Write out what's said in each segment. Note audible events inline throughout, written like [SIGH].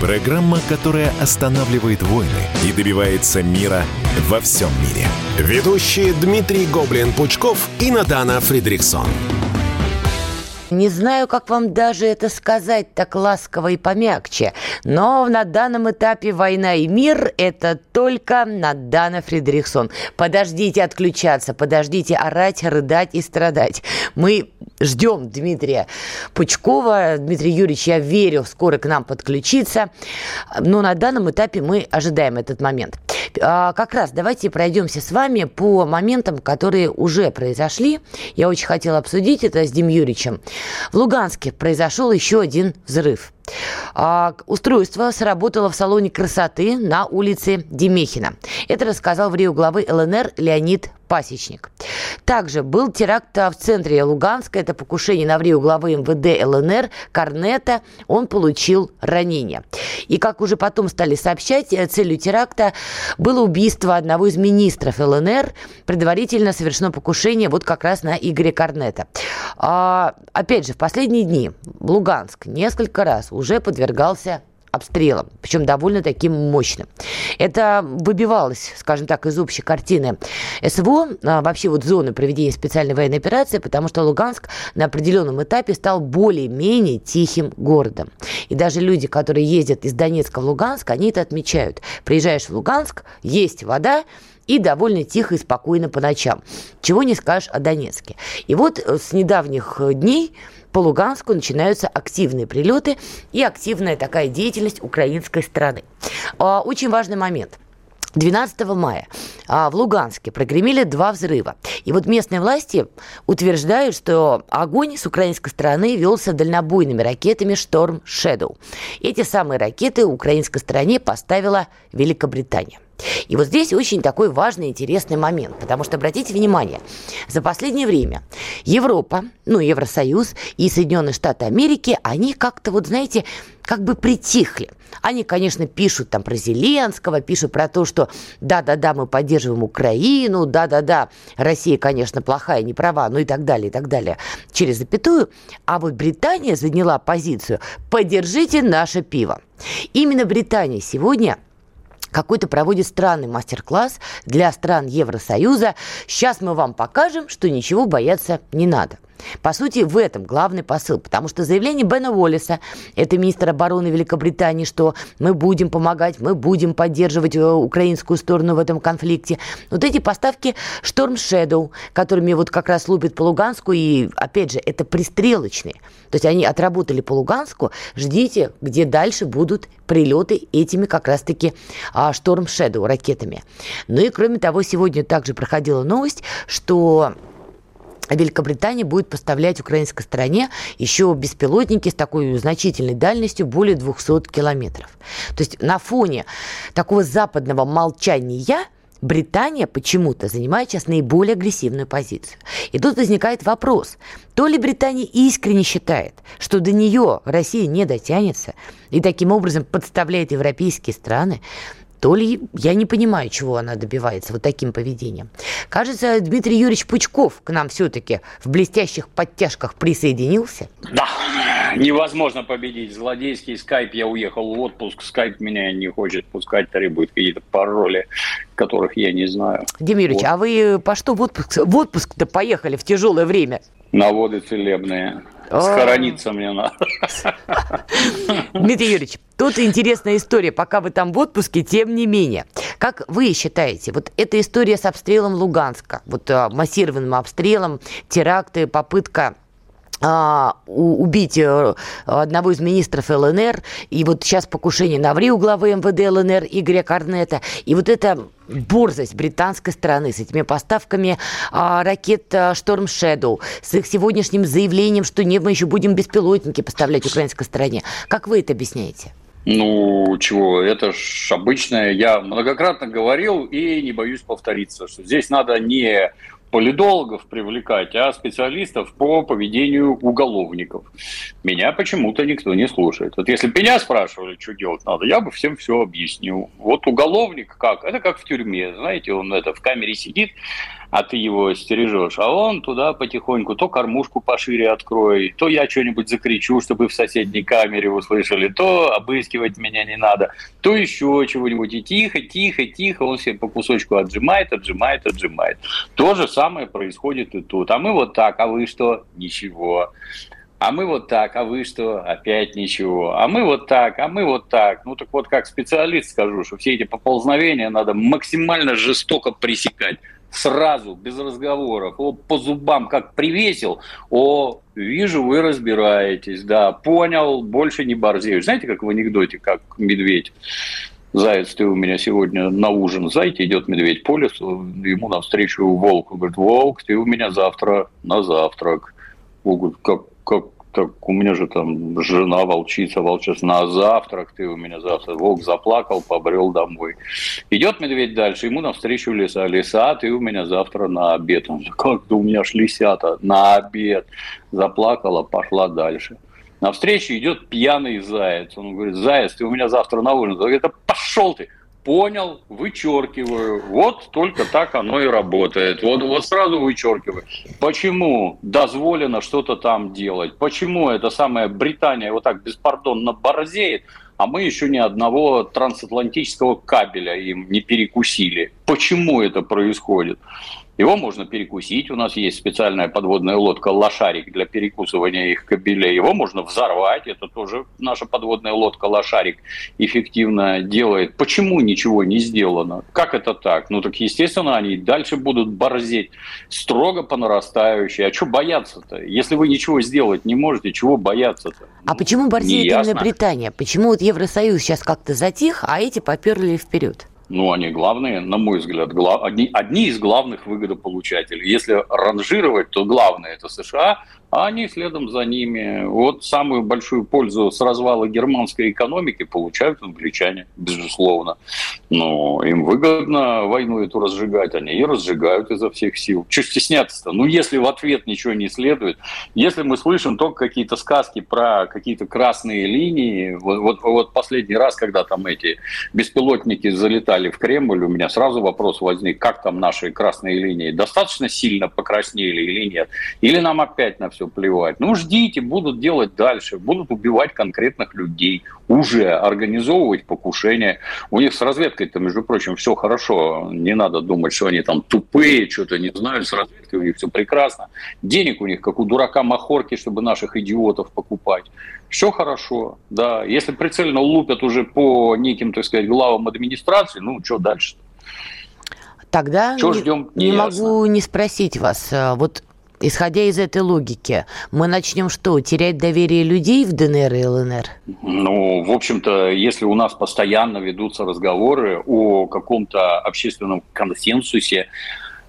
программа, которая останавливает войны и добивается мира во всем мире. Ведущие Дмитрий Гоблин-Пучков и Надана Фридриксон. Не знаю, как вам даже это сказать так ласково и помягче, но на данном этапе «Война и мир» — это только Надана Фридрихсон. Подождите отключаться, подождите орать, рыдать и страдать. Мы ждем Дмитрия Пучкова. Дмитрий Юрьевич, я верю, скоро к нам подключится. Но на данном этапе мы ожидаем этот момент. А, как раз давайте пройдемся с вами по моментам, которые уже произошли. Я очень хотела обсудить это с Дим Юрьевичем. В Луганске произошел еще один взрыв. А, устройство сработало в салоне красоты на улице Демехина. Это рассказал в Рио главы ЛНР Леонид Пасечник. Также был теракт в центре Луганска. Это покушение на Врию главы МВД ЛНР Корнета. Он получил ранение. И как уже потом стали сообщать, э, целью теракта было убийство одного из министров ЛНР. Предварительно совершено покушение вот как раз на Игоря Корнета. А, опять же, в последние дни Луганск несколько раз уже подвергался обстрелом, причем довольно таким мощным. Это выбивалось, скажем так, из общей картины СВО, а, вообще вот зоны проведения специальной военной операции, потому что Луганск на определенном этапе стал более-менее тихим городом. И даже люди, которые ездят из Донецка в Луганск, они это отмечают. Приезжаешь в Луганск, есть вода, и довольно тихо и спокойно по ночам. Чего не скажешь о Донецке. И вот э, с недавних э, дней по Луганску начинаются активные прилеты и активная такая деятельность украинской страны. А, очень важный момент. 12 мая а, в Луганске прогремели два взрыва. И вот местные власти утверждают, что огонь с украинской стороны велся дальнобойными ракетами «Шторм Shadow. Эти самые ракеты украинской стороне поставила Великобритания. И вот здесь очень такой важный, интересный момент, потому что, обратите внимание, за последнее время Европа, ну, Евросоюз и Соединенные Штаты Америки, они как-то, вот знаете, как бы притихли. Они, конечно, пишут там про Зеленского, пишут про то, что да-да-да, мы поддерживаем Украину, да-да-да, Россия, конечно, плохая, не права, ну и так далее, и так далее, через запятую. А вот Британия заняла позицию «поддержите наше пиво». Именно Британия сегодня – какой-то проводит странный мастер-класс для стран Евросоюза. Сейчас мы вам покажем, что ничего бояться не надо. По сути, в этом главный посыл, потому что заявление Бена Уоллиса, это министр обороны Великобритании, что мы будем помогать, мы будем поддерживать э, украинскую сторону в этом конфликте. Вот эти поставки Storm Shadow, которыми вот как раз лупит по Луганску, и, опять же, это пристрелочные. То есть они отработали по Луганску, ждите, где дальше будут прилеты этими как раз-таки а, Storm Shadow ракетами. Ну и кроме того, сегодня также проходила новость, что Великобритания будет поставлять украинской стороне еще беспилотники с такой значительной дальностью более 200 километров. То есть на фоне такого западного молчания Британия почему-то занимает сейчас наиболее агрессивную позицию. И тут возникает вопрос, то ли Британия искренне считает, что до нее Россия не дотянется, и таким образом подставляет европейские страны, то ли я не понимаю, чего она добивается вот таким поведением. Кажется, Дмитрий Юрьевич Пучков к нам все-таки в блестящих подтяжках присоединился. Да, невозможно победить. Злодейский скайп, я уехал в отпуск, скайп меня не хочет пускать, требует какие-то пароли, которых я не знаю. Дим Юрьевич, вот. а вы по что в отпуск, в отпуск-то поехали в тяжелое время? На воды целебные. Схорониться мне надо. [LAUGHS] Дмитрий Юрьевич, тут интересная история. Пока вы там в отпуске, тем не менее. Как вы считаете, вот эта история с обстрелом Луганска, вот а, массированным обстрелом, теракты, попытка а, убить э, одного из министров ЛНР, и вот сейчас покушение на Ври у главы МВД ЛНР Игоря Корнета, и вот это борзость британской стороны с этими поставками а, ракет Storm Shadow, с их сегодняшним заявлением, что нет, мы еще будем беспилотники поставлять украинской стороне. Как вы это объясняете? Ну, чего, это ж обычное. Я многократно говорил и не боюсь повториться, что здесь надо не политологов привлекать, а специалистов по поведению уголовников. Меня почему-то никто не слушает. Вот если бы меня спрашивали, что делать надо, я бы всем все объяснил. Вот уголовник как? Это как в тюрьме, знаете, он это в камере сидит, а ты его стережешь, а он туда потихоньку то кормушку пошире открой, то я что-нибудь закричу, чтобы в соседней камере услышали, то обыскивать меня не надо, то еще чего-нибудь. И тихо, тихо, тихо, он себе по кусочку отжимает, отжимает, отжимает. То же самое происходит и тут. А мы вот так, а вы что? Ничего а мы вот так, а вы что? Опять ничего. А мы вот так, а мы вот так. Ну так вот, как специалист скажу, что все эти поползновения надо максимально жестоко пресекать сразу, без разговоров, о, по зубам как привесил, о, вижу, вы разбираетесь, да, понял, больше не борзею. Знаете, как в анекдоте, как медведь, Заяц, ты у меня сегодня на ужин. Знаете, идет медведь по лесу, ему навстречу волк. Он говорит, волк, ты у меня завтра на завтрак. Волк говорит, как, как так у меня же там жена волчица, волчица, на завтрак ты у меня завтра. Волк заплакал, побрел домой. Идет медведь дальше, ему навстречу лиса. Лиса, ты у меня завтра на обед. Он как ты у меня ж лисята, на обед. Заплакала, пошла дальше. Навстречу идет пьяный заяц. Он говорит, заяц, ты у меня завтра на ужин. Он говорит, да пошел ты понял, вычеркиваю. Вот только так оно и работает. Вот, вот сразу вычеркиваю. Почему дозволено что-то там делать? Почему эта самая Британия вот так беспардонно борзеет, а мы еще ни одного трансатлантического кабеля им не перекусили? Почему это происходит? Его можно перекусить. У нас есть специальная подводная лодка «Лошарик» для перекусывания их кабелей. Его можно взорвать. Это тоже наша подводная лодка «Лошарик» эффективно делает. Почему ничего не сделано? Как это так? Ну, так, естественно, они дальше будут борзеть строго по нарастающей. А что бояться-то? Если вы ничего сделать не можете, чего бояться-то? А почему борзеет именно Британия? Почему вот Евросоюз сейчас как-то затих, а эти поперли вперед? Ну, они главные, на мой взгляд, глав... одни, одни из главных выгодополучателей. Если ранжировать, то главное это США, а они следом за ними. Вот самую большую пользу с развала германской экономики получают англичане, безусловно. Но им выгодно войну эту разжигать, они и разжигают изо всех сил. Чего стесняться-то? Ну, если в ответ ничего не следует, если мы слышим только какие-то сказки про какие-то красные линии, вот, вот, вот последний раз, когда там эти беспилотники залетали в Кремль, у меня сразу вопрос возник, как там наши красные линии достаточно сильно покраснели или нет? Или нам опять на все все плевать. Ну, ждите, будут делать дальше, будут убивать конкретных людей, уже организовывать покушения. У них с разведкой-то, между прочим, все хорошо. Не надо думать, что они там тупые, что-то не знают. С разведкой у них все прекрасно. Денег у них, как у дурака Махорки, чтобы наших идиотов покупать. Все хорошо, да. Если прицельно лупят уже по неким, так сказать, главам администрации, ну, что дальше? Тогда Чего не, ждем, не, не могу не спросить вас. А вот Исходя из этой логики, мы начнем что, терять доверие людей в ДНР и ЛНР? Ну, в общем-то, если у нас постоянно ведутся разговоры о каком-то общественном консенсусе,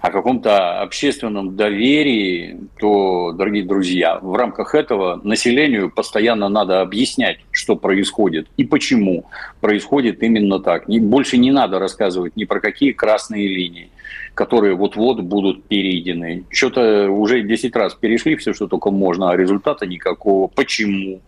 о каком-то общественном доверии, то, дорогие друзья, в рамках этого населению постоянно надо объяснять, что происходит и почему происходит именно так. Больше не надо рассказывать ни про какие красные линии которые вот-вот будут перейдены. Что-то уже 10 раз перешли все, что только можно, а результата никакого. Почему?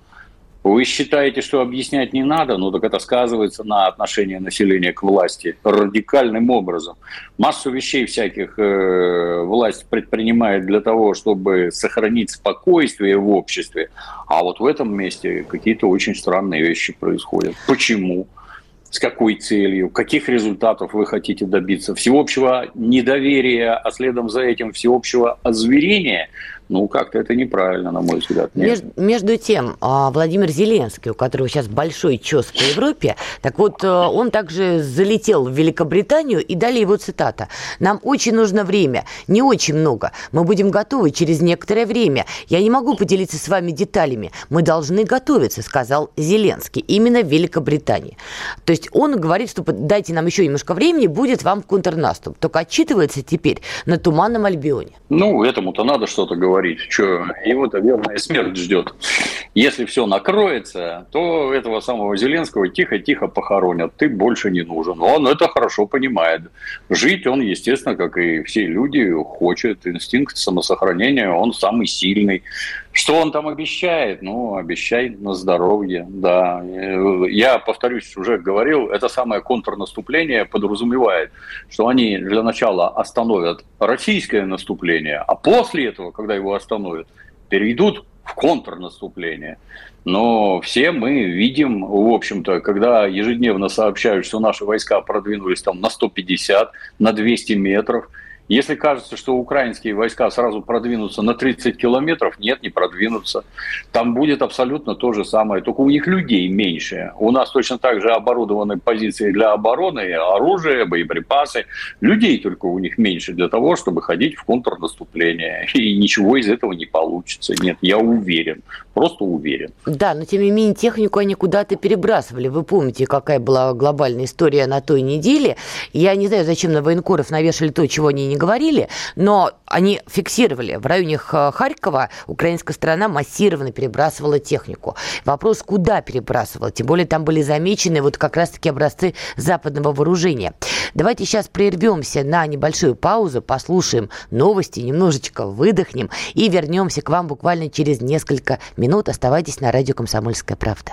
Вы считаете, что объяснять не надо? Ну так это сказывается на отношении населения к власти радикальным образом. Массу вещей всяких э, власть предпринимает для того, чтобы сохранить спокойствие в обществе. А вот в этом месте какие-то очень странные вещи происходят. Почему? С какой целью, каких результатов вы хотите добиться, всеобщего недоверия, а следом за этим всеобщего озверения – ну, как-то это неправильно, на мой взгляд. Между, между тем, а, Владимир Зеленский, у которого сейчас большой чес по Европе, так вот, э, он также залетел в Великобританию, и далее его цитата. «Нам очень нужно время, не очень много. Мы будем готовы через некоторое время. Я не могу поделиться с вами деталями. Мы должны готовиться», сказал Зеленский, именно в Великобритании. То есть он говорит, что дайте нам еще немножко времени, будет вам контрнаступ. Только отчитывается теперь на Туманном Альбионе. Ну, этому-то надо что-то говорить говорить. Что, его-то верная смерть ждет. Если все накроется, то этого самого Зеленского тихо-тихо похоронят. Ты больше не нужен. Он это хорошо понимает. Жить он, естественно, как и все люди, хочет. Инстинкт самосохранения, он самый сильный. Что он там обещает? Ну, обещает на здоровье, да. Я, повторюсь, уже говорил, это самое контрнаступление подразумевает, что они для начала остановят российское наступление, а после этого, когда его остановят, перейдут в контрнаступление. Но все мы видим, в общем-то, когда ежедневно сообщают, что наши войска продвинулись там на 150, на 200 метров – если кажется, что украинские войска сразу продвинутся на 30 километров, нет, не продвинутся. Там будет абсолютно то же самое, только у них людей меньше. У нас точно так же оборудованы позиции для обороны, оружие, боеприпасы. Людей только у них меньше для того, чтобы ходить в контрнаступление. И ничего из этого не получится. Нет, я уверен, просто уверен. Да, но тем не менее технику они куда-то перебрасывали. Вы помните, какая была глобальная история на той неделе. Я не знаю, зачем на военкоров навешали то, чего они не говорили, но они фиксировали. В районе Харькова украинская сторона массированно перебрасывала технику. Вопрос, куда перебрасывала? Тем более там были замечены вот как раз-таки образцы западного вооружения. Давайте сейчас прервемся на небольшую паузу, послушаем новости, немножечко выдохнем и вернемся к вам буквально через несколько минут. Оставайтесь на радио «Комсомольская правда».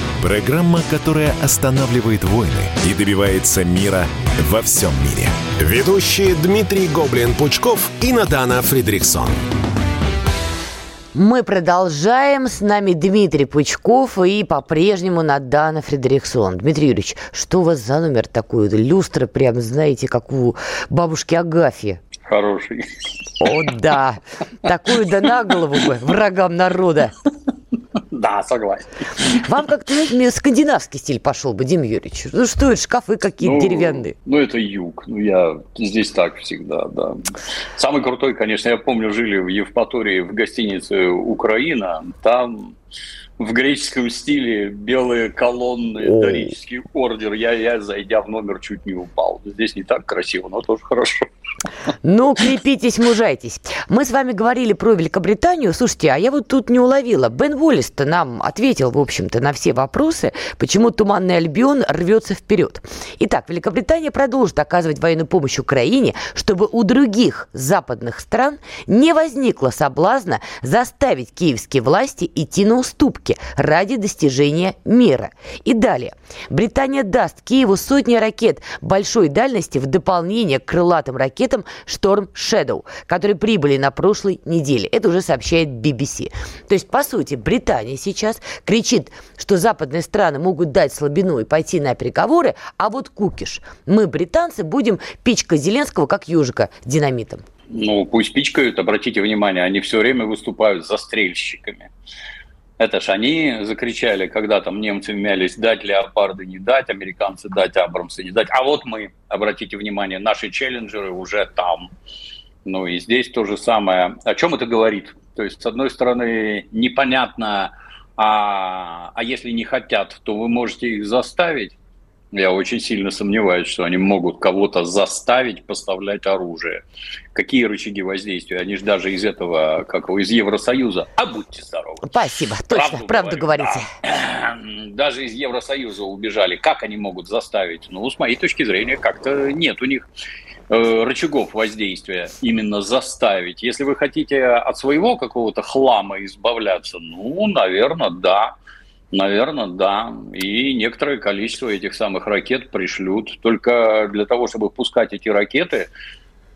Программа, которая останавливает войны и добивается мира во всем мире. Ведущие Дмитрий Гоблин-Пучков и Надана Фридриксон. Мы продолжаем. С нами Дмитрий Пучков и по-прежнему Надана Фредериксон. Дмитрий Юрьевич, что у вас за номер такой? Люстра прям, знаете, как у бабушки Агафьи. Хороший. О, да. Такую да на голову бы врагам народа. Да, согласен. Вам как-то, скандинавский стиль пошел бы, Дим Юрьевич. Ну что это, шкафы какие-то ну, деревянные. Ну, это юг. Ну, я здесь так всегда, да. Самый крутой, конечно, я помню, жили в Евпатории в гостинице «Украина». Там в греческом стиле белые колонны, О. дорический ордер. Я, я, зайдя в номер, чуть не упал. Здесь не так красиво, но тоже хорошо. Ну, крепитесь, мужайтесь. Мы с вами говорили про Великобританию. Слушайте, а я вот тут не уловила. Бен Уоллес-то нам ответил, в общем-то, на все вопросы, почему Туманный Альбион рвется вперед. Итак, Великобритания продолжит оказывать военную помощь Украине, чтобы у других западных стран не возникло соблазна заставить киевские власти идти на уступки ради достижения мира. И далее. Британия даст Киеву сотни ракет большой дальности в дополнение к крылатым ракетам ракетам Storm Shadow, которые прибыли на прошлой неделе. Это уже сообщает BBC. То есть, по сути, Британия сейчас кричит, что западные страны могут дать слабину и пойти на переговоры, а вот кукиш. Мы, британцы, будем пичкать Зеленского, как ежика, динамитом. Ну, пусть пичкают, обратите внимание, они все время выступают застрельщиками. Это ж они закричали, когда там немцы мялись, дать леопарды, не дать, американцы дать, абрамсы не дать. А вот мы, обратите внимание, наши челленджеры уже там. Ну и здесь то же самое. О чем это говорит? То есть, с одной стороны, непонятно, а, а если не хотят, то вы можете их заставить. Я очень сильно сомневаюсь, что они могут кого-то заставить поставлять оружие. Какие рычаги воздействия? Они же даже из этого, как из Евросоюза. А будьте здоровы. Спасибо, точно, правду, правду говорите. Да. Даже из Евросоюза убежали. Как они могут заставить? Ну, с моей точки зрения, как-то нет у них э, рычагов воздействия именно заставить. Если вы хотите от своего какого-то хлама избавляться, ну, наверное, да. Наверное, да. И некоторое количество этих самых ракет пришлют. Только для того, чтобы пускать эти ракеты,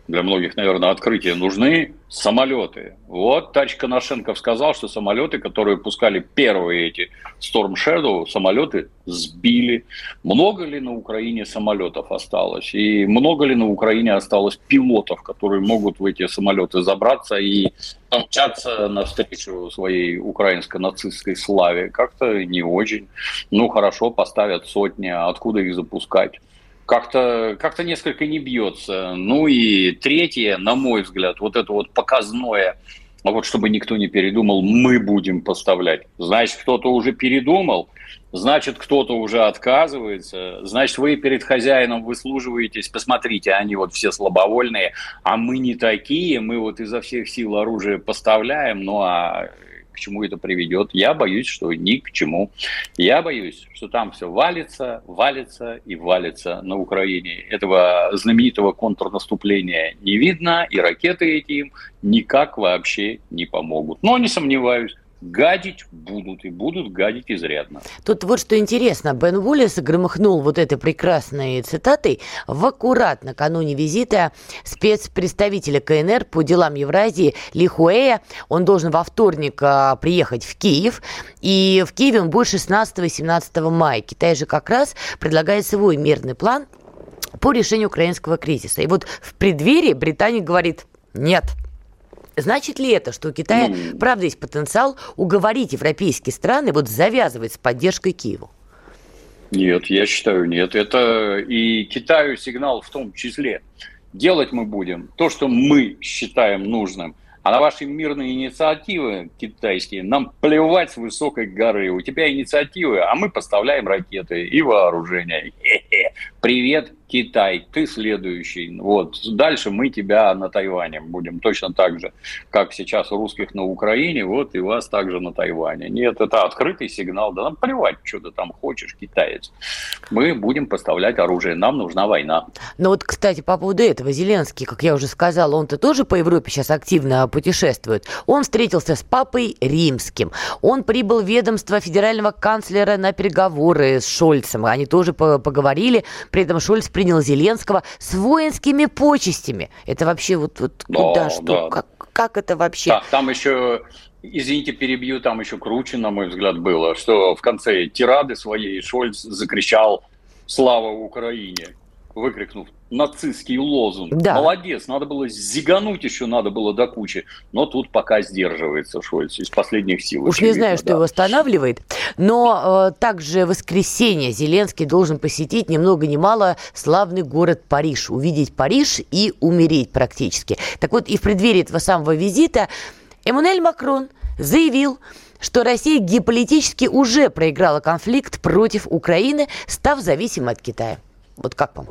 для многих, наверное, открытие, нужны самолеты. Вот Тач Коношенков сказал, что самолеты, которые пускали первые эти Storm Shadow, самолеты сбили. Много ли на Украине самолетов осталось? И много ли на Украине осталось пилотов, которые могут в эти самолеты забраться и помчаться навстречу своей украинско-нацистской славе? Как-то не очень. Ну, хорошо, поставят сотни, а откуда их запускать? Как-то как несколько не бьется. Ну и третье, на мой взгляд, вот это вот показное, а вот чтобы никто не передумал, мы будем поставлять. Значит, кто-то уже передумал, значит, кто-то уже отказывается, значит, вы перед хозяином выслуживаетесь, посмотрите, они вот все слабовольные, а мы не такие, мы вот изо всех сил оружие поставляем, ну а к чему это приведет. Я боюсь, что ни к чему. Я боюсь, что там все валится, валится и валится на Украине. Этого знаменитого контрнаступления не видно, и ракеты эти им никак вообще не помогут. Но не сомневаюсь, гадить будут, и будут гадить изрядно. Тут вот что интересно, Бен Уоллес громыхнул вот этой прекрасной цитатой в аккурат накануне визита спецпредставителя КНР по делам Евразии Ли Хуэя. Он должен во вторник а, приехать в Киев, и в Киеве он будет 16 и 17 мая. Китай же как раз предлагает свой мирный план по решению украинского кризиса. И вот в преддверии Британия говорит, нет, Значит ли это, что у Китая, ну, правда, есть потенциал уговорить европейские страны вот завязывать с поддержкой Киеву? Нет, я считаю, нет. Это и Китаю сигнал в том числе. Делать мы будем то, что мы считаем нужным – а на ваши мирные инициативы китайские нам плевать с высокой горы. У тебя инициативы, а мы поставляем ракеты и вооружение. Хе-хе. Привет, Китай, ты следующий. Вот. Дальше мы тебя на Тайване будем точно так же, как сейчас русских на Украине, вот и вас также на Тайване. Нет, это открытый сигнал. Да нам плевать, что ты там хочешь, китаец. Мы будем поставлять оружие, нам нужна война. Ну вот, кстати, по поводу этого, Зеленский, как я уже сказала, он-то тоже по Европе сейчас активно путешествует. Он встретился с папой римским. Он прибыл в ведомство федерального канцлера на переговоры с Шольцем. Они тоже поговорили. При этом Шольц принял Зеленского с воинскими почестями. Это вообще вот, вот да, куда, что, да. как, как это вообще? Да, там еще Извините, перебью, там еще круче, на мой взгляд, было, что в конце тирады своей Шольц закричал «Слава Украине!» выкрикнув нацистский лозунг. Да. Молодец, надо было зигануть еще, надо было до кучи. Но тут пока сдерживается Шольц из последних сил. Уж не знаю, что да. его останавливает. Но э, также в воскресенье Зеленский должен посетить ни много ни мало славный город Париж. Увидеть Париж и умереть практически. Так вот, и в преддверии этого самого визита Эммануэль Макрон заявил, что Россия геополитически уже проиграла конфликт против Украины, став зависимой от Китая. Вот как вам?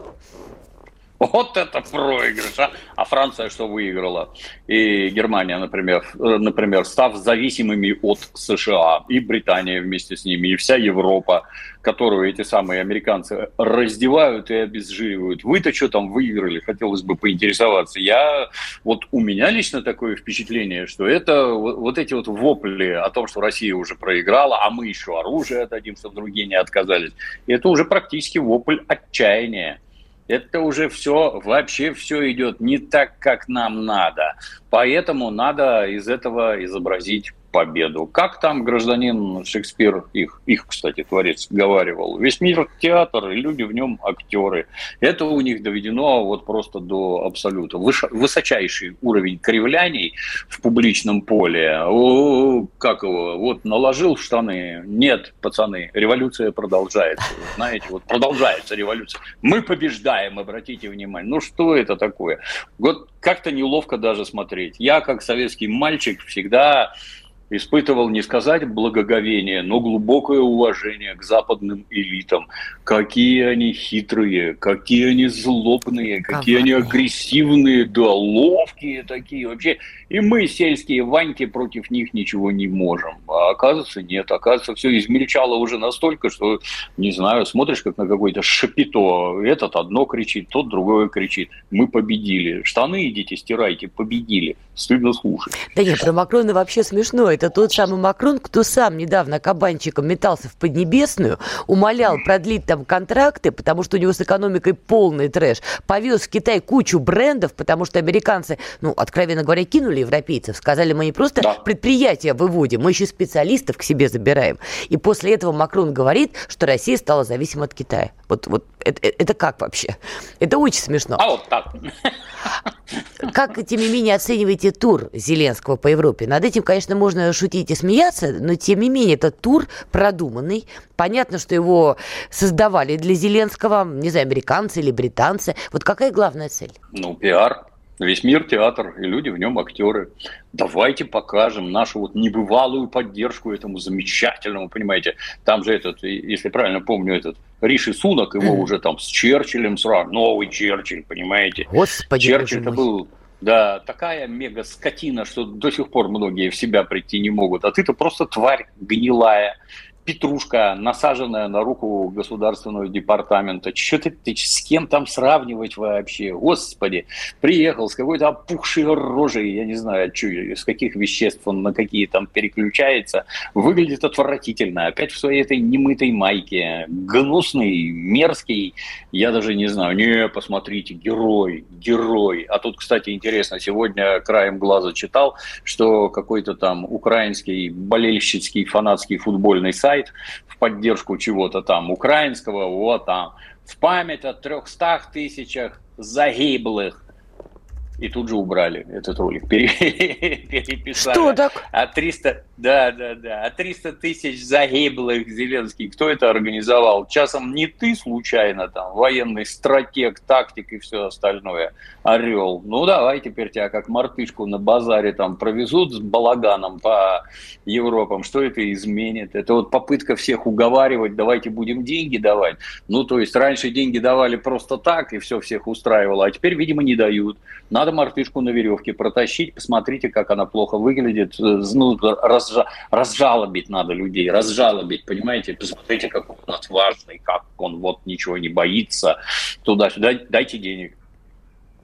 Вот это проигрыш, а? А Франция что выиграла? И Германия, например, например, став зависимыми от США, и Британия вместе с ними, и вся Европа, которую эти самые американцы раздевают и обезжиривают. Вы-то что там выиграли? Хотелось бы поинтересоваться. Я, вот у меня лично такое впечатление, что это вот, эти вот вопли о том, что Россия уже проиграла, а мы еще оружие отдадим, чтобы другие не отказались. Это уже практически вопль отчаяния это уже все, вообще все идет не так, как нам надо. Поэтому надо из этого изобразить победу. Как там гражданин Шекспир, их, их, кстати, творец, говаривал, весь мир театр, и люди в нем актеры. Это у них доведено вот просто до абсолюта. Высочайший уровень кривляний в публичном поле. О, как его, вот наложил в штаны. Нет, пацаны, революция продолжается. Знаете, вот продолжается революция. Мы побеждаем, обратите внимание. Ну что это такое? Вот как-то неловко даже смотреть. Я, как советский мальчик, всегда испытывал не сказать благоговение, но глубокое уважение к западным элитам. Какие они хитрые, какие они злобные, какие они агрессивные, да, ловкие такие вообще. И мы, сельские ваньки, против них ничего не можем. А оказывается, нет. Оказывается, все измельчало уже настолько, что, не знаю, смотришь как на какой-то шапито. Этот одно кричит, тот другое кричит. Мы победили. Штаны идите, стирайте, победили. Стыдно слушать. Да нет, про Макрона вообще смешно это тот самый Макрон, кто сам недавно кабанчиком метался в Поднебесную, умолял продлить там контракты, потому что у него с экономикой полный трэш, повез в Китай кучу брендов, потому что американцы, ну, откровенно говоря, кинули европейцев, сказали, мы не просто да. предприятия выводим, мы еще специалистов к себе забираем. И после этого Макрон говорит, что Россия стала зависима от Китая. Вот, вот это, это как вообще? Это очень смешно. А вот так. Как, тем не менее, оцениваете тур Зеленского по Европе? Над этим, конечно, можно шутить и смеяться, но, тем не менее, это тур продуманный. Понятно, что его создавали для Зеленского, не знаю, американцы или британцы. Вот какая главная цель? Ну, пиар. Весь мир театр, и люди в нем актеры. Давайте покажем нашу вот небывалую поддержку этому замечательному, понимаете. Там же этот, если правильно помню, этот Риши Сунок, его mm. уже там с Черчиллем сразу, новый Черчилль, понимаете. Господи, Черчилль-то был да, такая мега-скотина, что до сих пор многие в себя прийти не могут. А ты-то просто тварь гнилая петрушка, насаженная на руку государственного департамента. Что ты, ты с кем там сравнивать вообще? Господи, приехал с какой-то опухшей рожей, я не знаю, что, из каких веществ он на какие там переключается. Выглядит отвратительно. Опять в своей этой немытой майке. Гнусный, мерзкий. Я даже не знаю. Не, посмотрите, герой, герой. А тут, кстати, интересно, сегодня краем глаза читал, что какой-то там украинский болельщицкий фанатский футбольный сайт сайт в поддержку чего-то там украинского, вот там, в память о 300 тысячах загиблых и тут же убрали этот ролик, [LAUGHS] переписали. Что так? А 300, да, да, да, а 300 тысяч загиблых Зеленский, кто это организовал? Часом не ты случайно там, военный стратег, тактик и все остальное, орел. Ну давай теперь тебя как мартышку на базаре там провезут с балаганом по Европам, что это изменит? Это вот попытка всех уговаривать, давайте будем деньги давать. Ну то есть раньше деньги давали просто так и все всех устраивало, а теперь, видимо, не дают. Надо надо мартышку на веревке протащить, посмотрите, как она плохо выглядит, э, ну, разжа, разжалобить надо людей, разжалобить, понимаете, посмотрите, как он у нас важный, как он вот ничего не боится, туда-сюда, дайте денег.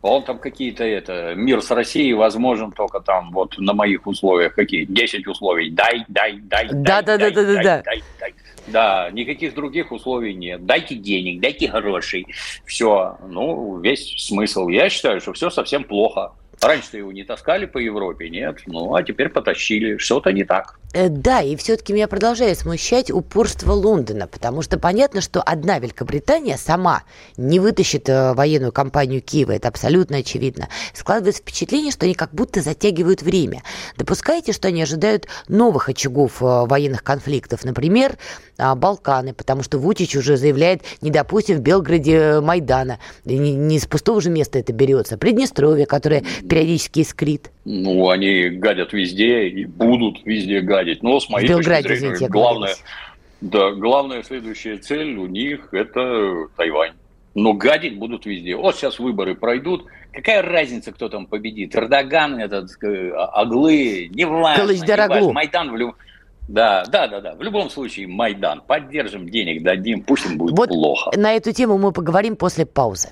Он там какие-то это, мир с Россией возможен только там вот на моих условиях. Какие? 10 условий. Дай, дай, дай, да, дай, да, дай, да, дай, да, дай, да. дай, дай. Да, никаких других условий нет. Дайте денег, дайте грошей. Все. Ну, весь смысл. Я считаю, что все совсем плохо. Раньше-то его не таскали по Европе, нет? Ну, а теперь потащили. Что-то не так. Э, да, и все-таки меня продолжает смущать упорство Лондона, потому что понятно, что одна Великобритания сама не вытащит э, военную кампанию Киева, это абсолютно очевидно. Складывается впечатление, что они как будто затягивают время. Допускаете, что они ожидают новых очагов э, военных конфликтов, например, а, Балканы, потому что Вучич уже заявляет, не допустим в Белграде Майдана, не, не с пустого же места это берется, Приднестровье, которое периодически искрит. Ну, они гадят везде и будут везде гадить. Но с моей Белграде, точки зрения, извините, главное, да, главная следующая цель у них – это Тайвань. Но гадить будут везде. Вот сейчас выборы пройдут. Какая разница, кто там победит? Эрдоган, этот, э, Аглы, не важно. Не важно. Майдан в любом... Да, да, да, да. В любом случае, Майдан. Поддержим, денег дадим, пусть им будет вот плохо. На эту тему мы поговорим после паузы.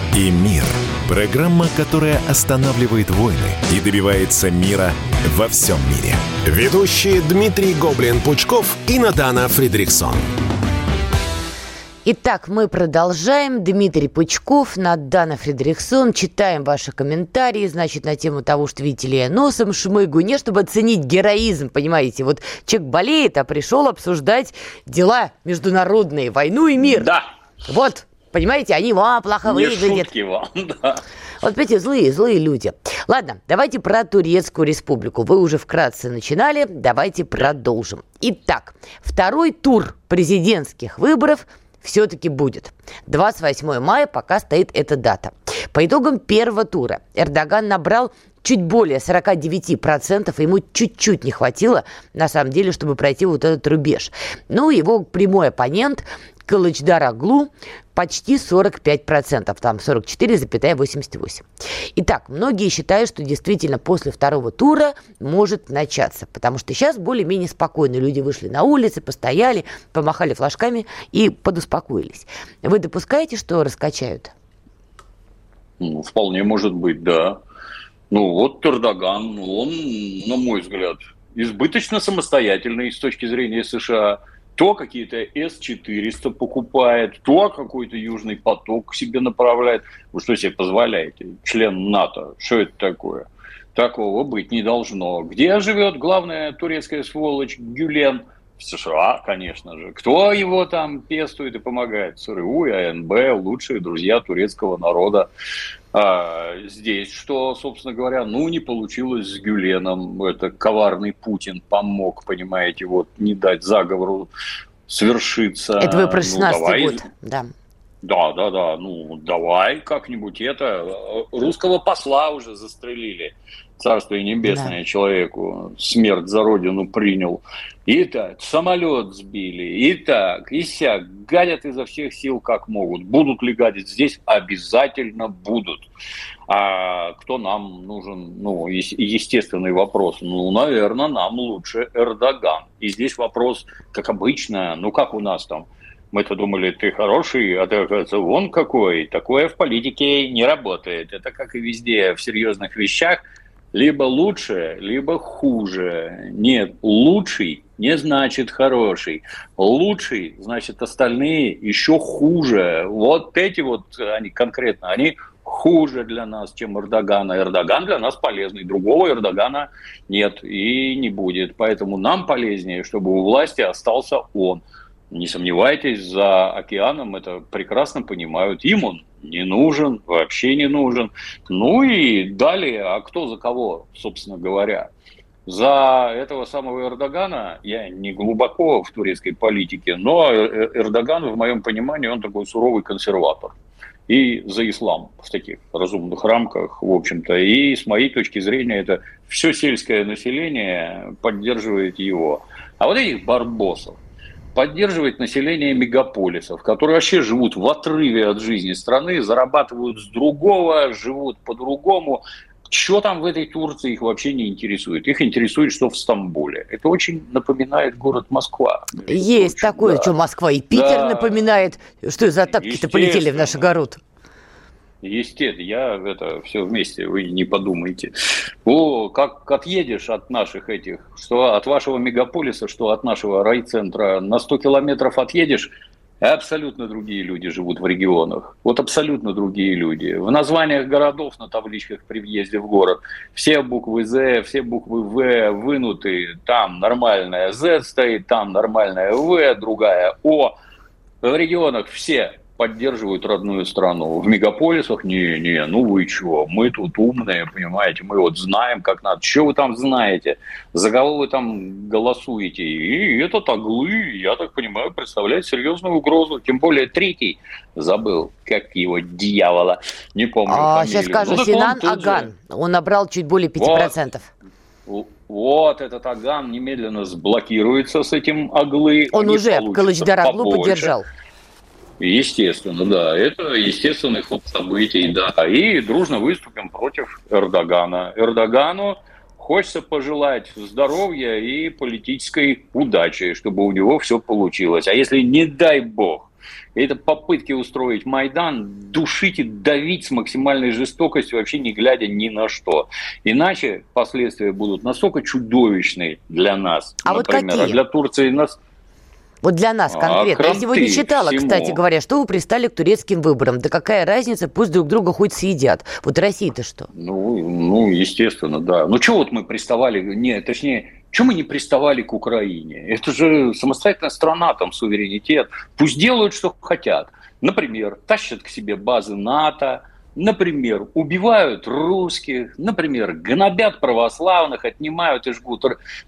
и мир» – Программа, которая останавливает войны и добивается мира во всем мире. Ведущие Дмитрий Гоблин-Пучков и Надана Фридриксон. Итак, мы продолжаем. Дмитрий Пучков, Надана Фредериксон. Читаем ваши комментарии, значит, на тему того, что видите ли я носом шмыгаю. Не чтобы оценить героизм, понимаете. Вот человек болеет, а пришел обсуждать дела международные, войну и мир. Да. Вот, Понимаете, они вам плохо Не выглядят. шутки вам, [LAUGHS] да. Вот, понимаете, злые, злые люди. Ладно, давайте про Турецкую республику. Вы уже вкратце начинали, давайте продолжим. Итак, второй тур президентских выборов все-таки будет. 28 мая пока стоит эта дата. По итогам первого тура Эрдоган набрал чуть более 49%, ему чуть-чуть не хватило, на самом деле, чтобы пройти вот этот рубеж. Ну, его прямой оппонент Кылычдар Аглу почти 45%, там 44,88%. Итак, многие считают, что действительно после второго тура может начаться, потому что сейчас более-менее спокойно люди вышли на улицы, постояли, помахали флажками и подуспокоились. Вы допускаете, что раскачают? Ну, вполне может быть, да. Ну, вот Эрдоган, он, на мой взгляд, избыточно самостоятельный с точки зрения США – то какие-то С-400 покупает, то какой-то Южный поток к себе направляет. Вы что себе позволяете? Член НАТО. Что это такое? Такого быть не должно. Где живет главная турецкая сволочь Гюлен? В США, конечно же. Кто его там пестует и помогает? ЦРУ и АНБ, лучшие друзья турецкого народа. А, здесь, что, собственно говоря, ну, не получилось с Гюленом. Это коварный Путин помог, понимаете, вот не дать заговору свершиться. Это вы про 16 ну, год, да. Да, да, да. Ну, давай как-нибудь это. Русского посла уже застрелили. Царствие небесное да. человеку. Смерть за родину принял. И так, самолет сбили, и так, и сяк. Гадят изо всех сил, как могут. Будут ли гадить здесь? Обязательно будут. А кто нам нужен? Ну, естественный вопрос. Ну, наверное, нам лучше Эрдоган. И здесь вопрос, как обычно, ну, как у нас там, мы-то думали, ты хороший, а ты, оказывается, вон какой. Такое в политике не работает. Это как и везде в серьезных вещах. Либо лучше, либо хуже. Нет, лучший не значит хороший. Лучший, значит, остальные еще хуже. Вот эти вот, они конкретно, они хуже для нас, чем Эрдогана. Эрдоган для нас полезный. Другого Эрдогана нет и не будет. Поэтому нам полезнее, чтобы у власти остался он. Не сомневайтесь, за океаном это прекрасно понимают. Им он не нужен, вообще не нужен. Ну и далее, а кто за кого, собственно говоря? За этого самого Эрдогана, я не глубоко в турецкой политике, но Эрдоган, в моем понимании, он такой суровый консерватор. И за ислам в таких разумных рамках, в общем-то. И с моей точки зрения, это все сельское население поддерживает его. А вот этих барбосов, поддерживает население мегаполисов, которые вообще живут в отрыве от жизни страны, зарабатывают с другого, живут по-другому. Что там в этой Турции их вообще не интересует. Их интересует, что в Стамбуле. Это очень напоминает город Москва. Есть очень, такое, да. что Москва и Питер да. напоминает. Что за тапки-то полетели в наш огород? Естественно, я это все вместе, вы не подумайте. О, как отъедешь от наших этих, что от вашего мегаполиса, что от нашего райцентра, на 100 километров отъедешь, абсолютно другие люди живут в регионах. Вот абсолютно другие люди. В названиях городов на табличках при въезде в город все буквы З, все буквы В вынуты. Там нормальная З стоит, там нормальная В, другая О. В регионах все поддерживают родную страну. В мегаполисах не, не, ну вы чего, мы тут умные, понимаете, мы вот знаем, как надо. Что вы там знаете? За кого вы там голосуете? И этот оглы, я так понимаю, представляет серьезную угрозу. Тем более третий, забыл, как его дьявола, не помню а, Сейчас скажу, ну, Синан он Аган, же... он набрал чуть более 5%. Вот. Вот этот Аган немедленно сблокируется с этим Аглы. Он уже Аглу поддержал. Естественно, да. Это естественный ход событий, да. И дружно выступим против Эрдогана. Эрдогану хочется пожелать здоровья и политической удачи, чтобы у него все получилось. А если, не дай бог, это попытки устроить Майдан, душить и давить с максимальной жестокостью, вообще не глядя ни на что. Иначе последствия будут настолько чудовищные для нас, а например, вот какие? а для Турции нас вот для нас а, конкретно. А Я сегодня читала, всему. кстати говоря, что вы пристали к турецким выборам. Да какая разница, пусть друг друга хоть съедят. Вот Россия-то что? Ну, ну, естественно, да. Ну, что вот мы приставали, не, точнее, что мы не приставали к Украине? Это же самостоятельная страна, там суверенитет. Пусть делают, что хотят. Например, тащат к себе базы НАТО, например, убивают русских, например, гнобят православных, отнимают и жгут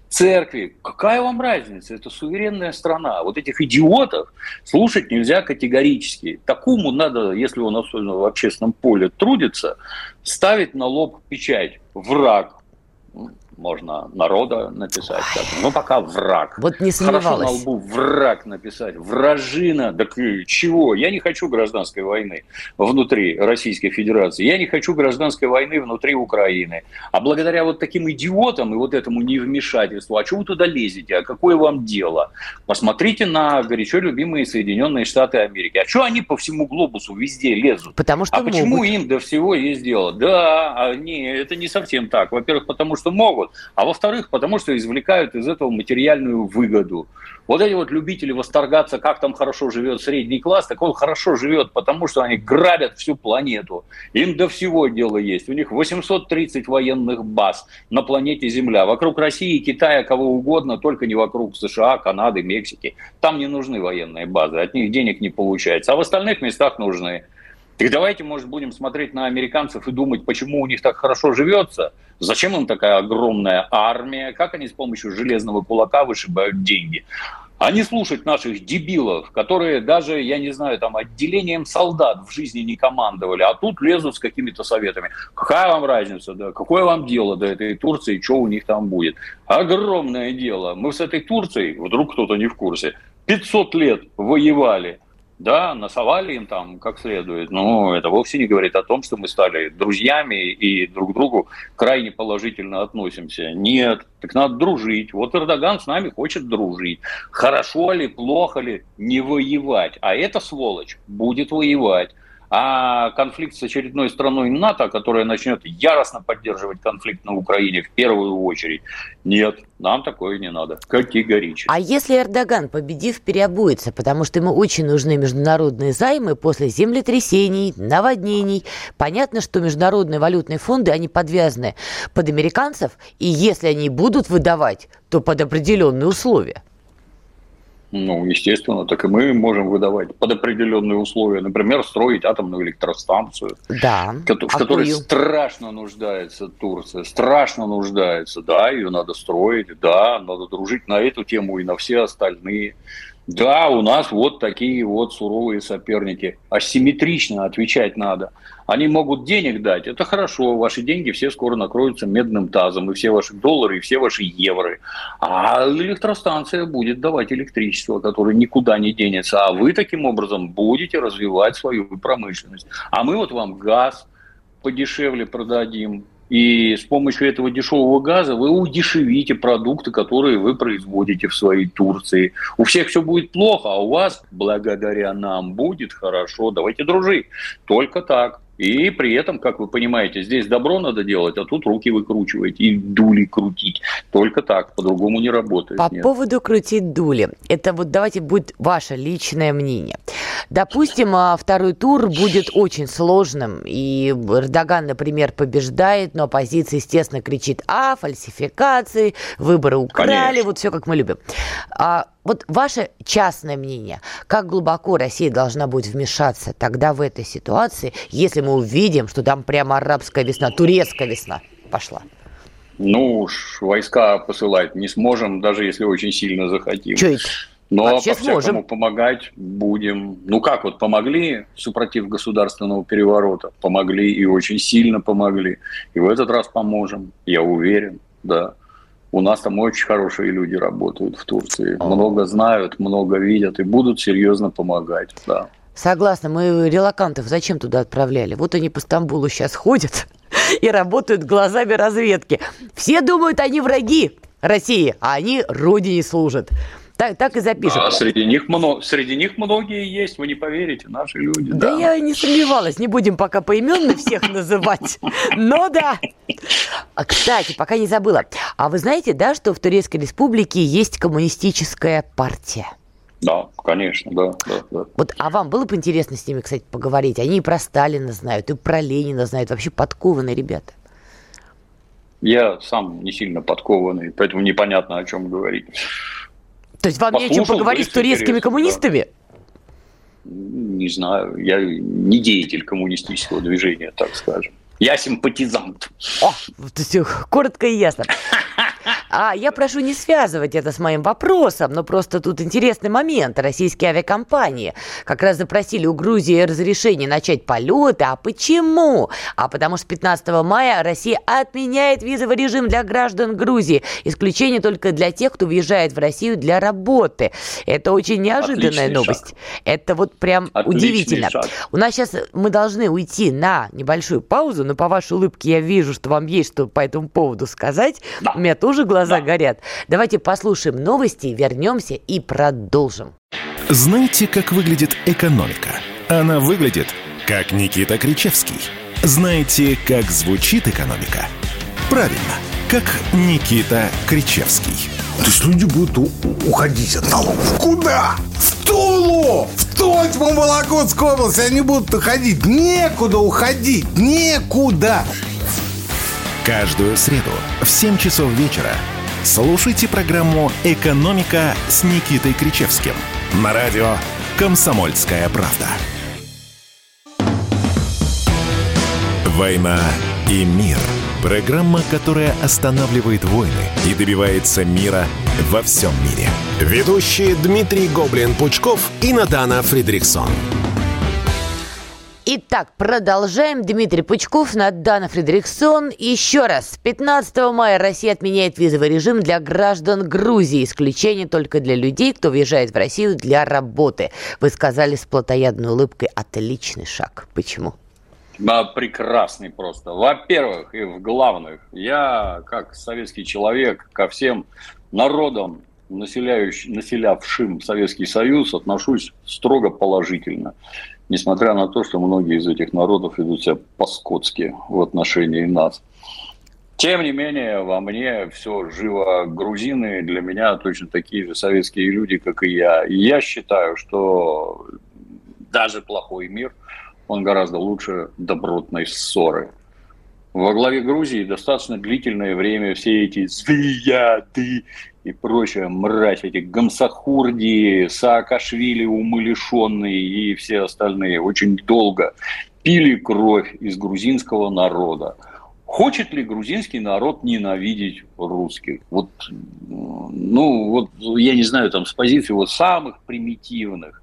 церкви. Какая вам разница? Это суверенная страна. Вот этих идиотов слушать нельзя категорически. Такому надо, если он особенно в общественном поле трудится, ставить на лоб печать. Враг, можно народа написать. Так. Ну, пока враг. Вот не сомневалась. Хорошо на лбу враг написать. Вражина. Так чего? Я не хочу гражданской войны внутри Российской Федерации. Я не хочу гражданской войны внутри Украины. А благодаря вот таким идиотам и вот этому невмешательству, а чего вы туда лезете? А какое вам дело? Посмотрите на горячо любимые Соединенные Штаты Америки. А что они по всему глобусу везде лезут? Потому что а могут. почему им до всего есть дело? Да, а не, это не совсем так. Во-первых, потому что могут могут, а во-вторых, потому что извлекают из этого материальную выгоду. Вот эти вот любители восторгаться, как там хорошо живет средний класс, так он хорошо живет, потому что они грабят всю планету. Им до всего дела есть. У них 830 военных баз на планете Земля. Вокруг России, Китая, кого угодно, только не вокруг США, Канады, Мексики. Там не нужны военные базы, от них денег не получается. А в остальных местах нужны. Так давайте, может, будем смотреть на американцев и думать, почему у них так хорошо живется, зачем им такая огромная армия, как они с помощью железного кулака вышибают деньги. А не слушать наших дебилов, которые даже, я не знаю, там отделением солдат в жизни не командовали, а тут лезут с какими-то советами. Какая вам разница, да? Какое вам дело до этой Турции, что у них там будет? Огромное дело. Мы с этой Турцией, вдруг кто-то не в курсе, 500 лет воевали – да, насовали им там как следует, но это вовсе не говорит о том, что мы стали друзьями и друг к другу крайне положительно относимся. Нет, так надо дружить. Вот Эрдоган с нами хочет дружить. Хорошо ли, плохо ли, не воевать. А эта сволочь будет воевать а конфликт с очередной страной НАТО, которая начнет яростно поддерживать конфликт на Украине в первую очередь, нет, нам такое не надо, категорически. А если Эрдоган, победив, переобуется, потому что ему очень нужны международные займы после землетрясений, наводнений, понятно, что международные валютные фонды, они подвязаны под американцев, и если они будут выдавать, то под определенные условия. Ну, естественно, так и мы можем выдавать под определенные условия. Например, строить атомную электростанцию, да. в а которой страшно нуждается Турция. Страшно нуждается. Да, ее надо строить, да, надо дружить на эту тему и на все остальные. Да, у нас вот такие вот суровые соперники. Асимметрично отвечать надо. Они могут денег дать, это хорошо, ваши деньги все скоро накроются медным тазом, и все ваши доллары, и все ваши евро. А электростанция будет давать электричество, которое никуда не денется, а вы таким образом будете развивать свою промышленность. А мы вот вам газ подешевле продадим, и с помощью этого дешевого газа вы удешевите продукты, которые вы производите в своей Турции. У всех все будет плохо, а у вас, благодаря нам, будет хорошо. Давайте дружить. Только так. И при этом, как вы понимаете, здесь добро надо делать, а тут руки выкручивать и дули крутить. Только так, по-другому не работает. По нет. поводу крутить дули. Это вот давайте будет ваше личное мнение. Допустим, а, второй тур будет очень сложным, и Эрдоган, например, побеждает, но оппозиция, естественно, кричит «А, фальсификации, выборы украли», Конечно. вот все, как мы любим. А вот ваше частное мнение, как глубоко Россия должна будет вмешаться тогда в этой ситуации, если мы увидим, что там прямо арабская весна, турецкая весна пошла? Ну уж войска посылать не сможем, даже если очень сильно захотим. Но Вообще по-всякому сможем. помогать будем. Ну как вот помогли, супротив государственного переворота, помогли и очень сильно помогли. И в этот раз поможем, я уверен, да. У нас там очень хорошие люди работают в Турции. Много знают, много видят и будут серьезно помогать. Да. Согласна, мы релакантов зачем туда отправляли? Вот они по Стамбулу сейчас ходят [LAUGHS] и работают глазами разведки. Все думают, они враги России, а они родине служат. Так, так и запишем. А среди них, много, среди них многие есть, вы не поверите, наши люди. Да, да я не сомневалась, не будем пока поименно всех [LAUGHS] называть. Но да. А, кстати, пока не забыла. А вы знаете, да, что в Турецкой Республике есть коммунистическая партия? Да, конечно, да, да, да. Вот, а вам было бы интересно с ними, кстати, поговорить? Они и про Сталина знают, и про Ленина знают, вообще подкованные ребята. Я сам не сильно подкованный, поэтому непонятно, о чем говорить. То есть вам нечем поговорить с турецкими коммунистами? Да. не знаю, я не деятель коммунистического движения, так скажем. Я симпатизант. О, коротко и ясно. А я прошу не связывать это с моим вопросом, но просто тут интересный момент. Российские авиакомпании как раз запросили у Грузии разрешение начать полеты. А почему? А потому что 15 мая Россия отменяет визовый режим для граждан Грузии. Исключение только для тех, кто въезжает в Россию для работы. Это очень неожиданная Отличный новость. Шаг. Это вот прям Отличный удивительно. Шаг. У нас сейчас мы должны уйти на небольшую паузу, но по вашей улыбке я вижу, что вам есть что по этому поводу сказать. Да. У меня тоже глаза глаза да. горят. Давайте послушаем новости, вернемся и продолжим. Знаете, как выглядит экономика? Она выглядит, как Никита Кричевский. Знаете, как звучит экономика? Правильно, как Никита Кричевский. То есть люди будут уходить от налогов. Куда? В Тулу! В Тотьму Вологодскую область они будут уходить. Некуда уходить. Некуда. Каждую среду в 7 часов вечера Слушайте программу «Экономика» с Никитой Кричевским. На радио «Комсомольская правда». «Война и мир». Программа, которая останавливает войны и добивается мира во всем мире. Ведущие Дмитрий Гоблин-Пучков и Надана Фридриксон. Итак, продолжаем. Дмитрий Пучков, Надана Фредериксон. Еще раз. 15 мая Россия отменяет визовый режим для граждан Грузии. Исключение только для людей, кто въезжает в Россию для работы. Вы сказали с плотоядной улыбкой «отличный шаг». Почему? Прекрасный просто. Во-первых, и в главных, я, как советский человек, ко всем народам, населяющим, населявшим Советский Союз, отношусь строго положительно несмотря на то, что многие из этих народов ведут себя по-скотски в отношении нас. Тем не менее, во мне все живо. Грузины для меня точно такие же советские люди, как и я. Я считаю, что даже плохой мир, он гораздо лучше добротной ссоры. Во главе Грузии достаточно длительное время все эти звияды и прочая мразь, эти Гамсахурди, Саакашвили умалишенные и все остальные очень долго пили кровь из грузинского народа. Хочет ли грузинский народ ненавидеть русских? Вот, ну, вот, я не знаю, там, с позиции вот самых примитивных.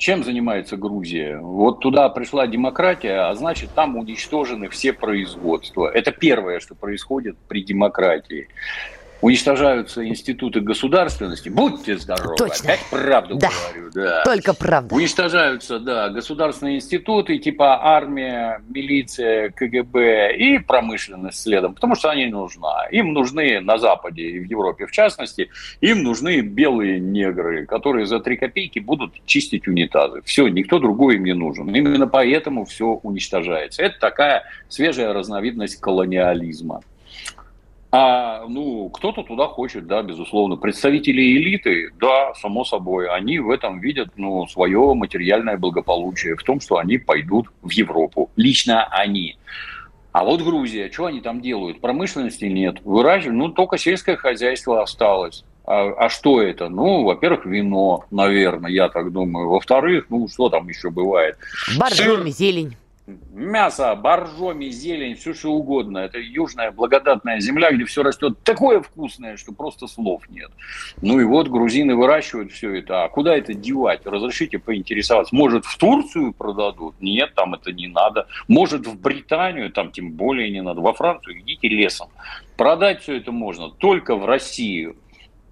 Чем занимается Грузия? Вот туда пришла демократия, а значит, там уничтожены все производства. Это первое, что происходит при демократии уничтожаются институты государственности. Будьте здоровы. Точно. Опять правду да. говорю. Да. Только правда. Уничтожаются, да, государственные институты типа армия, милиция, КГБ и промышленность следом, потому что они нужна. Им нужны на Западе и в Европе в частности, им нужны белые негры, которые за три копейки будут чистить унитазы. Все, никто другой им не нужен. Именно поэтому все уничтожается. Это такая свежая разновидность колониализма. А, ну, кто-то туда хочет, да, безусловно. Представители элиты, да, само собой, они в этом видят, ну, свое материальное благополучие, в том, что они пойдут в Европу. Лично они. А вот Грузия, что они там делают? Промышленности нет. Выращивают, ну, только сельское хозяйство осталось. А, а что это? Ну, во-первых, вино, наверное, я так думаю. Во-вторых, ну, что там еще бывает? Боржоми, зелень мясо, боржоми, зелень, все что угодно. Это южная благодатная земля, где все растет такое вкусное, что просто слов нет. Ну и вот грузины выращивают все это. А куда это девать? Разрешите поинтересоваться. Может, в Турцию продадут? Нет, там это не надо. Может, в Британию? Там тем более не надо. Во Францию идите лесом. Продать все это можно только в Россию.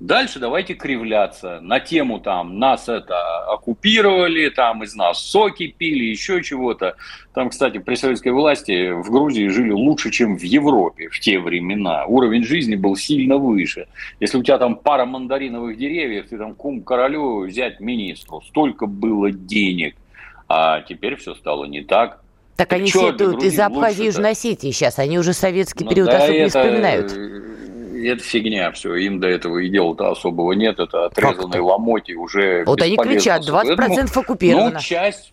Дальше давайте кривляться на тему там нас это оккупировали, там из нас соки пили, еще чего-то. Там, кстати, при советской власти в Грузии жили лучше, чем в Европе в те времена. Уровень жизни был сильно выше. Если у тебя там пара мандариновых деревьев, ты там кум королю взять министру. Столько было денег. А теперь все стало не так. Так, так они сетуют из Абхазии и Южной Осетии сейчас. Они уже советский ну, период да особо это... не вспоминают это фигня все. Им до этого и дела-то особого нет. Это отрезанные ломоти уже Вот они кричат, 20% Поэтому, оккупировано. Ну, часть,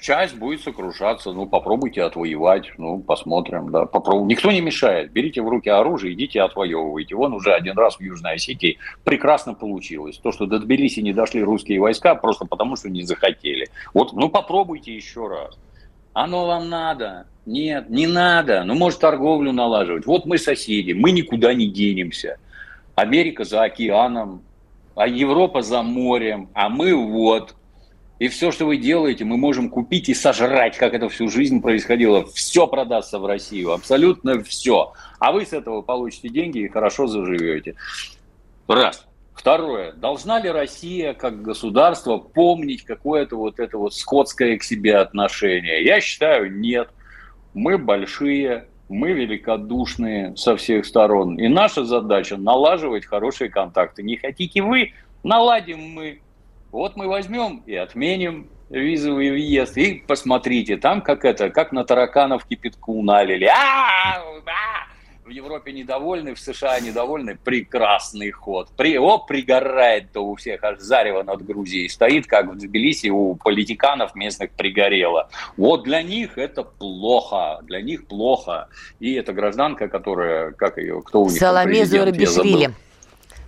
часть будет сокрушаться. Ну, попробуйте отвоевать, ну, посмотрим, да, попробуйте. Никто не мешает. Берите в руки оружие, идите отвоевывайте. Вон уже один раз в Южной Осетии прекрасно получилось. То, что до Тбилиси не дошли русские войска, просто потому, что не захотели. Вот, ну, попробуйте еще раз. Оно вам надо? Нет, не надо. Ну, может, торговлю налаживать. Вот мы соседи, мы никуда не денемся. Америка за океаном, а Европа за морем, а мы вот. И все, что вы делаете, мы можем купить и сожрать, как это всю жизнь происходило. Все продастся в Россию, абсолютно все. А вы с этого получите деньги и хорошо заживете. Раз. Второе. Должна ли Россия как государство помнить какое-то вот это вот скотское к себе отношение? Я считаю, нет. Мы большие, мы великодушные со всех сторон. И наша задача налаживать хорошие контакты. Не хотите вы, наладим мы. Вот мы возьмем и отменим визовый въезд. И посмотрите, там как это, как на тараканов кипятку налили. А-а-а! В Европе недовольны, в США недовольны, прекрасный ход. При, о, пригорает-то у всех, аж зарево над Грузией стоит, как в Тбилиси у политиканов местных пригорело. Вот для них это плохо, для них плохо. И эта гражданка, которая, как ее, кто у них Соломе Зурабишвили.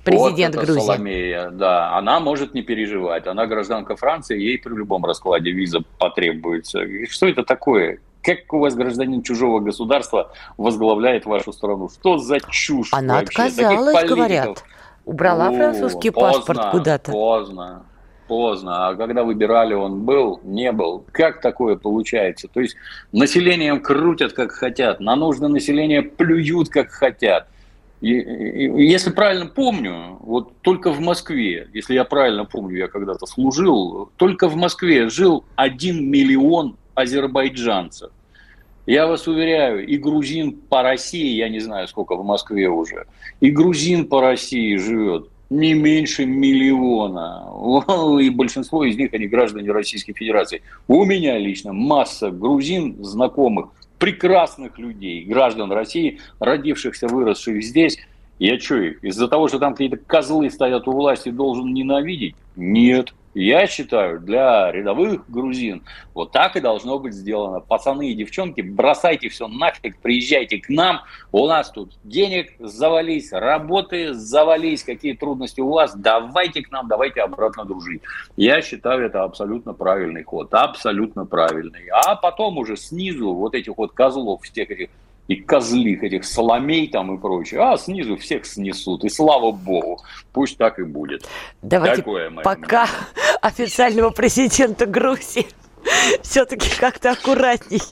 Президент вот Грузии. Соломея, да, она может не переживать. Она гражданка Франции, ей при любом раскладе виза потребуется. И что это такое? Как у вас гражданин чужого государства возглавляет вашу страну? Что за чушь Она вообще? отказалась, говорят. Убрала О, французский поздно, паспорт куда-то. Поздно, поздно. А когда выбирали, он был, не был. Как такое получается? То есть населением крутят, как хотят, на нужное население плюют, как хотят. И, и, если правильно помню, вот только в Москве, если я правильно помню, я когда-то служил, только в Москве жил 1 миллион азербайджанцев. Я вас уверяю, и грузин по России, я не знаю, сколько в Москве уже, и грузин по России живет не меньше миллиона. И большинство из них, они граждане Российской Федерации. У меня лично масса грузин, знакомых, прекрасных людей, граждан России, родившихся, выросших здесь. Я что из-за того, что там какие-то козлы стоят у власти, должен ненавидеть? Нет. Я считаю, для рядовых грузин вот так и должно быть сделано. Пацаны и девчонки, бросайте все нафиг, приезжайте к нам. У нас тут денег завались, работы завались, какие трудности у вас, давайте к нам, давайте обратно дружить. Я считаю, это абсолютно правильный ход, абсолютно правильный. А потом уже снизу вот этих вот козлов, всех этих и козлих этих соломей там и прочее, а снизу всех снесут. И слава богу, пусть так и будет. Давайте Такое пока мнение. [LAUGHS] официального президента Грузии [LAUGHS] все-таки как-то аккуратней.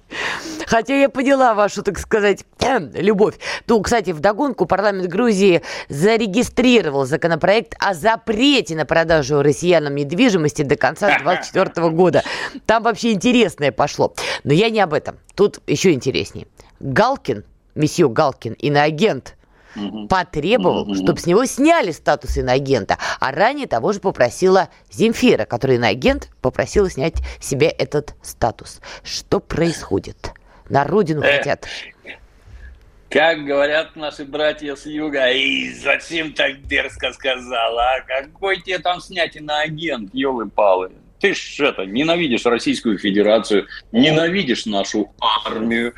Хотя я поняла вашу, так сказать, [CLEARS THROAT] любовь. Ну, кстати, в догонку парламент Грузии зарегистрировал законопроект о запрете на продажу россиянам недвижимости до конца [LAUGHS] 2024 года. Там вообще интересное пошло. Но я не об этом. Тут еще интереснее. Галкин, месье Галкин, иноагент, угу. потребовал, угу. чтобы с него сняли статус иноагента. А ранее того же попросила Земфира, которая иноагент, попросила снять себе этот статус. Что происходит? На родину э, хотят. Как говорят наши братья с юга, и зачем так дерзко сказала? А какой тебе там снять иноагент, елы-палы? Ты ж это, ненавидишь Российскую Федерацию, ненавидишь нашу армию,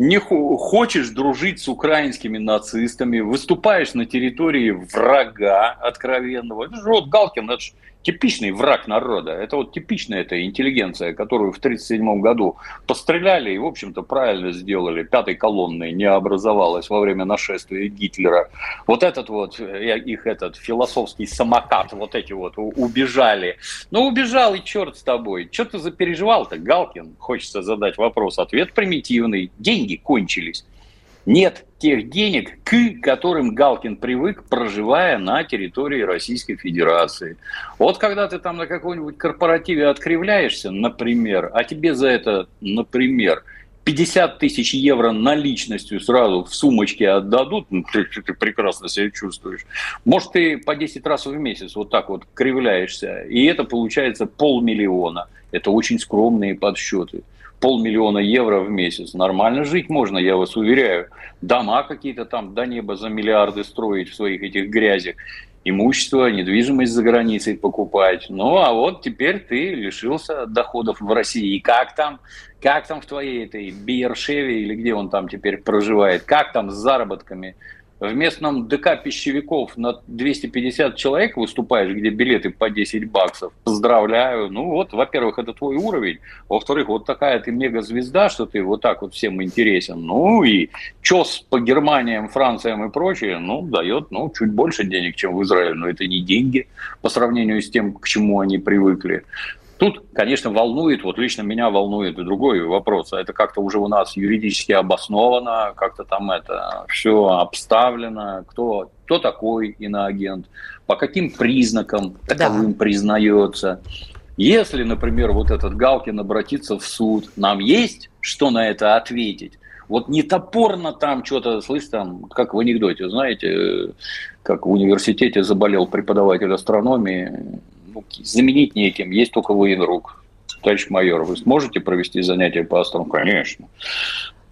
не хочешь дружить с украинскими нацистами, выступаешь на территории врага откровенного. Это же вот Галкин, это же типичный враг народа. Это вот типичная эта интеллигенция, которую в 1937 году постреляли и, в общем-то, правильно сделали. Пятой колонной не образовалась во время нашествия Гитлера. Вот этот вот, э, их этот философский самокат, вот эти вот убежали. Ну, убежал и черт с тобой. Что ты запереживал-то, Галкин? Хочется задать вопрос. Ответ примитивный. Деньги кончились нет тех денег, к которым Галкин привык, проживая на территории Российской Федерации. Вот когда ты там на каком-нибудь корпоративе откривляешься, например, а тебе за это, например, 50 тысяч евро наличностью сразу в сумочке отдадут, ну, ты, ты прекрасно себя чувствуешь. Может, ты по 10 раз в месяц вот так вот кривляешься, и это получается полмиллиона. Это очень скромные подсчеты полмиллиона евро в месяц. Нормально жить можно, я вас уверяю. Дома какие-то там до неба за миллиарды строить в своих этих грязях. имущество, недвижимость за границей покупать. Ну, а вот теперь ты лишился доходов в России. И как там? Как там в твоей этой Биершеве или где он там теперь проживает? Как там с заработками? В местном ДК пищевиков на 250 человек выступаешь, где билеты по 10 баксов, поздравляю. Ну вот, во-первых, это твой уровень. Во-вторых, вот такая ты мегазвезда, что ты вот так вот всем интересен. Ну и чес по Германиям, Франциям и прочее, ну, дает, ну, чуть больше денег, чем в Израиле. Но это не деньги по сравнению с тем, к чему они привыкли. Тут, конечно, волнует, вот лично меня волнует другой вопрос. А это как-то уже у нас юридически обосновано, как-то там это все обставлено, кто, кто такой иноагент, по каким признакам таковым да. признается. Если, например, вот этот Галкин обратится в суд, нам есть что на это ответить? Вот не топорно там что-то, слышь, там, как в анекдоте, знаете, как в университете заболел преподаватель астрономии, заменить неким, есть только военрук. Товарищ майор, вы сможете провести занятия по астрому? Конечно.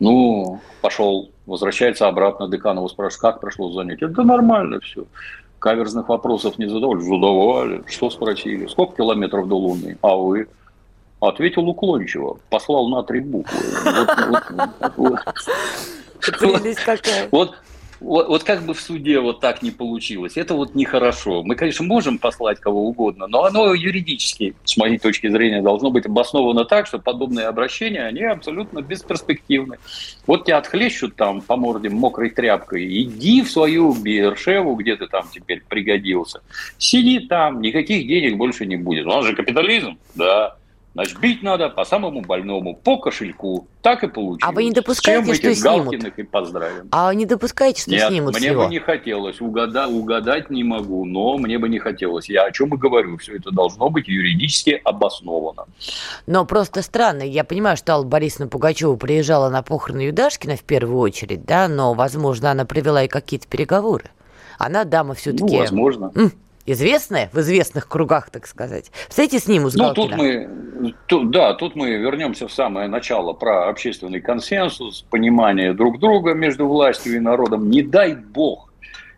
Ну, пошел, возвращается обратно, Деканову спрашивает, как прошло занятие? Да нормально все. Каверзных вопросов не задавали? Задавали. Что спросили? Сколько километров до Луны? А вы? Ответил уклончиво. Послал на три буквы. Прелесть какая. Вот, вот, вот как бы в суде вот так не получилось, это вот нехорошо. Мы, конечно, можем послать кого угодно, но оно юридически, с моей точки зрения, должно быть обосновано так, что подобные обращения, они абсолютно бесперспективны. Вот тебя отхлещут там по морде мокрой тряпкой, иди в свою Бершеву, где ты там теперь пригодился. Сиди там, никаких денег больше не будет. У нас же капитализм, да. Значит, бить надо по самому больному, по кошельку. Так и получилось. А вы не допускаете, что снимут? и поздравим. А не допускаете, что Нет, снимут мне всего? бы не хотелось. Угада, угадать не могу, но мне бы не хотелось. Я о чем и говорю. Все это должно быть юридически обосновано. Но просто странно. Я понимаю, что Алла Борисовна Пугачева приезжала на похороны Юдашкина в первую очередь, да, но, возможно, она провела и какие-то переговоры. Она дама все-таки... Ну, возможно известная в известных кругах, так сказать. Встретитесь с ним у Ну, тут мы, тут, да, тут мы вернемся в самое начало про общественный консенсус, понимание друг друга между властью и народом. Не дай бог,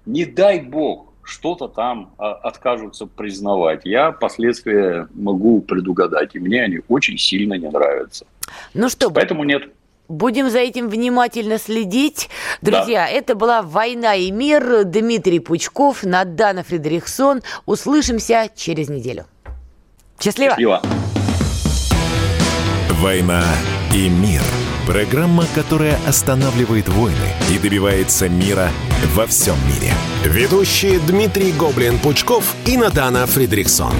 не дай бог, что-то там а, откажутся признавать. Я последствия могу предугадать, и мне они очень сильно не нравятся. Ну что, поэтому нет. Будем за этим внимательно следить. Друзья, да. это была «Война и мир». Дмитрий Пучков, Надана Фредериксон. Услышимся через неделю. Счастливо. Счастливо. «Война и мир». Программа, которая останавливает войны и добивается мира во всем мире. Ведущие Дмитрий Гоблин-Пучков и Надана Фридрихсон.